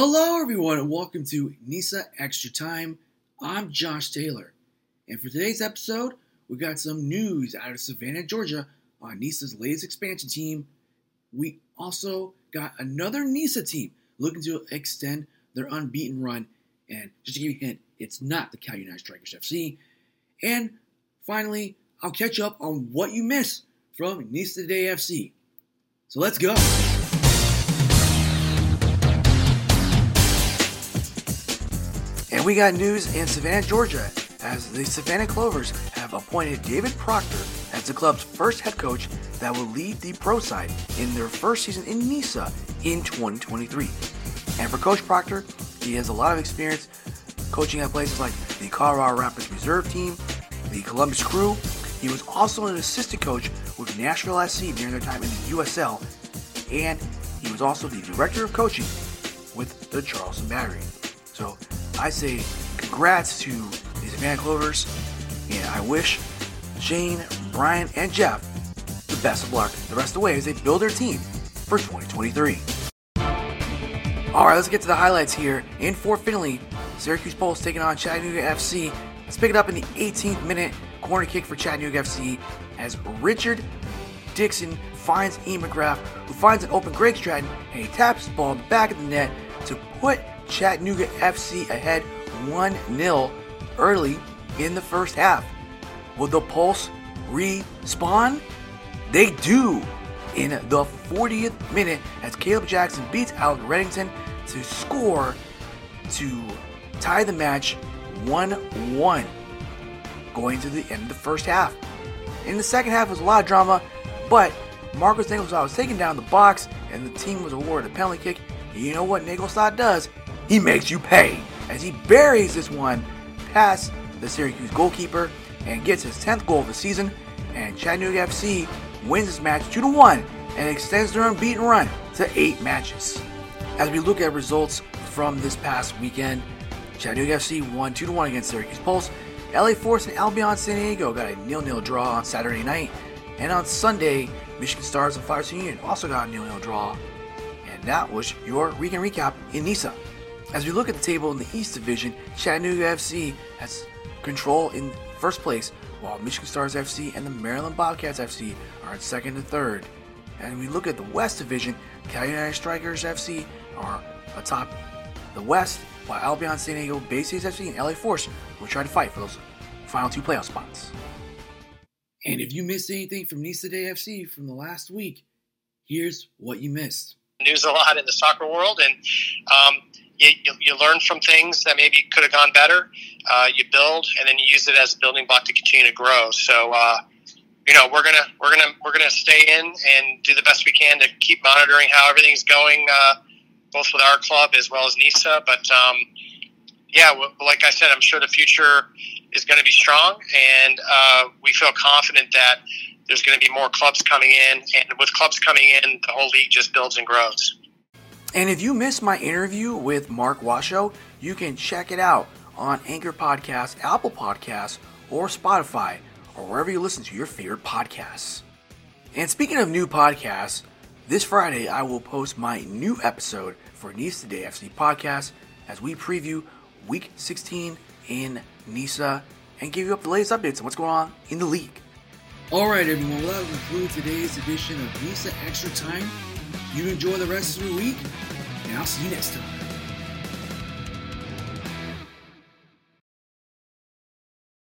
Hello, everyone, and welcome to NISA Extra Time. I'm Josh Taylor, and for today's episode, we got some news out of Savannah, Georgia on NISA's latest expansion team. We also got another NISA team looking to extend their unbeaten run, and just to give you a hint, it's not the Cal United Strikers FC. And finally, I'll catch up on what you missed from NISA Today FC. So let's go. And we got news in Savannah, Georgia, as the Savannah Clovers have appointed David Proctor as the club's first head coach that will lead the pro side in their first season in NISA in 2023. And for Coach Proctor, he has a lot of experience coaching at places like the Colorado Rapids reserve team, the Columbus Crew. He was also an assistant coach with Nashville SC during their time in the USL, and he was also the director of coaching with the Charleston Battery. So I say congrats to these Savannah Clovers, and I wish Shane, Brian, and Jeff the best of luck the rest of the way as they build their team for 2023. All right, let's get to the highlights here. In Fort Finley, Syracuse Pulse taking on Chattanooga FC. Let's pick it up in the 18th minute. Corner kick for Chattanooga FC as Richard Dixon finds Ian McGrath, who finds an open Greg Stratton, and he taps the ball back of the net to put Chattanooga FC ahead 1 0 early in the first half. Will the Pulse respawn? They do in the 40th minute as Caleb Jackson beats Alec Reddington to score to tie the match 1 1 going to the end of the first half. In the second half was a lot of drama, but Markus Naglestad was taken down the box and the team was awarded a penalty kick. You know what Naglestad does? He makes you pay as he buries this one past the Syracuse goalkeeper and gets his 10th goal of the season. And Chattanooga FC wins this match 2 1 and extends their unbeaten run to 8 matches. As we look at results from this past weekend, Chattanooga FC won 2 1 against Syracuse Pulse. LA Force and Albion San Diego got a nil-nil draw on Saturday night, and on Sunday, Michigan Stars and Flower City Union also got a nil-nil draw. And that was your weekend recap in NISA. As we look at the table in the East Division, Chattanooga FC has control in first place, while Michigan Stars FC and the Maryland Bobcats FC are in second and third. And we look at the West Division, Cal United Strikers FC are atop the West, while Albion San Diego, Bay Cities FC, and LA Force will try to fight for those final two playoff spots. And if you missed anything from Nisa Today FC from the last week, here's what you missed. News a lot in the soccer world, and um, you, you, learn from things that maybe could have gone better. Uh, you build, and then you use it as a building block to continue to grow. So, uh, you know, we're gonna we're gonna we're gonna stay in and do the best we can to keep monitoring how everything's going, uh, both with our club as well as NISA. But um, yeah, like I said, I'm sure the future is going to be strong, and uh, we feel confident that there's going to be more clubs coming in, and with clubs coming in, the whole league just builds and grows. And if you missed my interview with Mark Washoe, you can check it out on Anchor Podcasts, Apple Podcasts, or Spotify, or wherever you listen to your favorite podcasts. And speaking of new podcasts, this Friday I will post my new episode for Nisa Today FC podcast as we preview Week 16 in NISA and give you up the latest updates on what's going on in the league. All right, everyone. Well, that will conclude today's edition of NISA Extra Time. You enjoy the rest of your week, and I'll see you next time.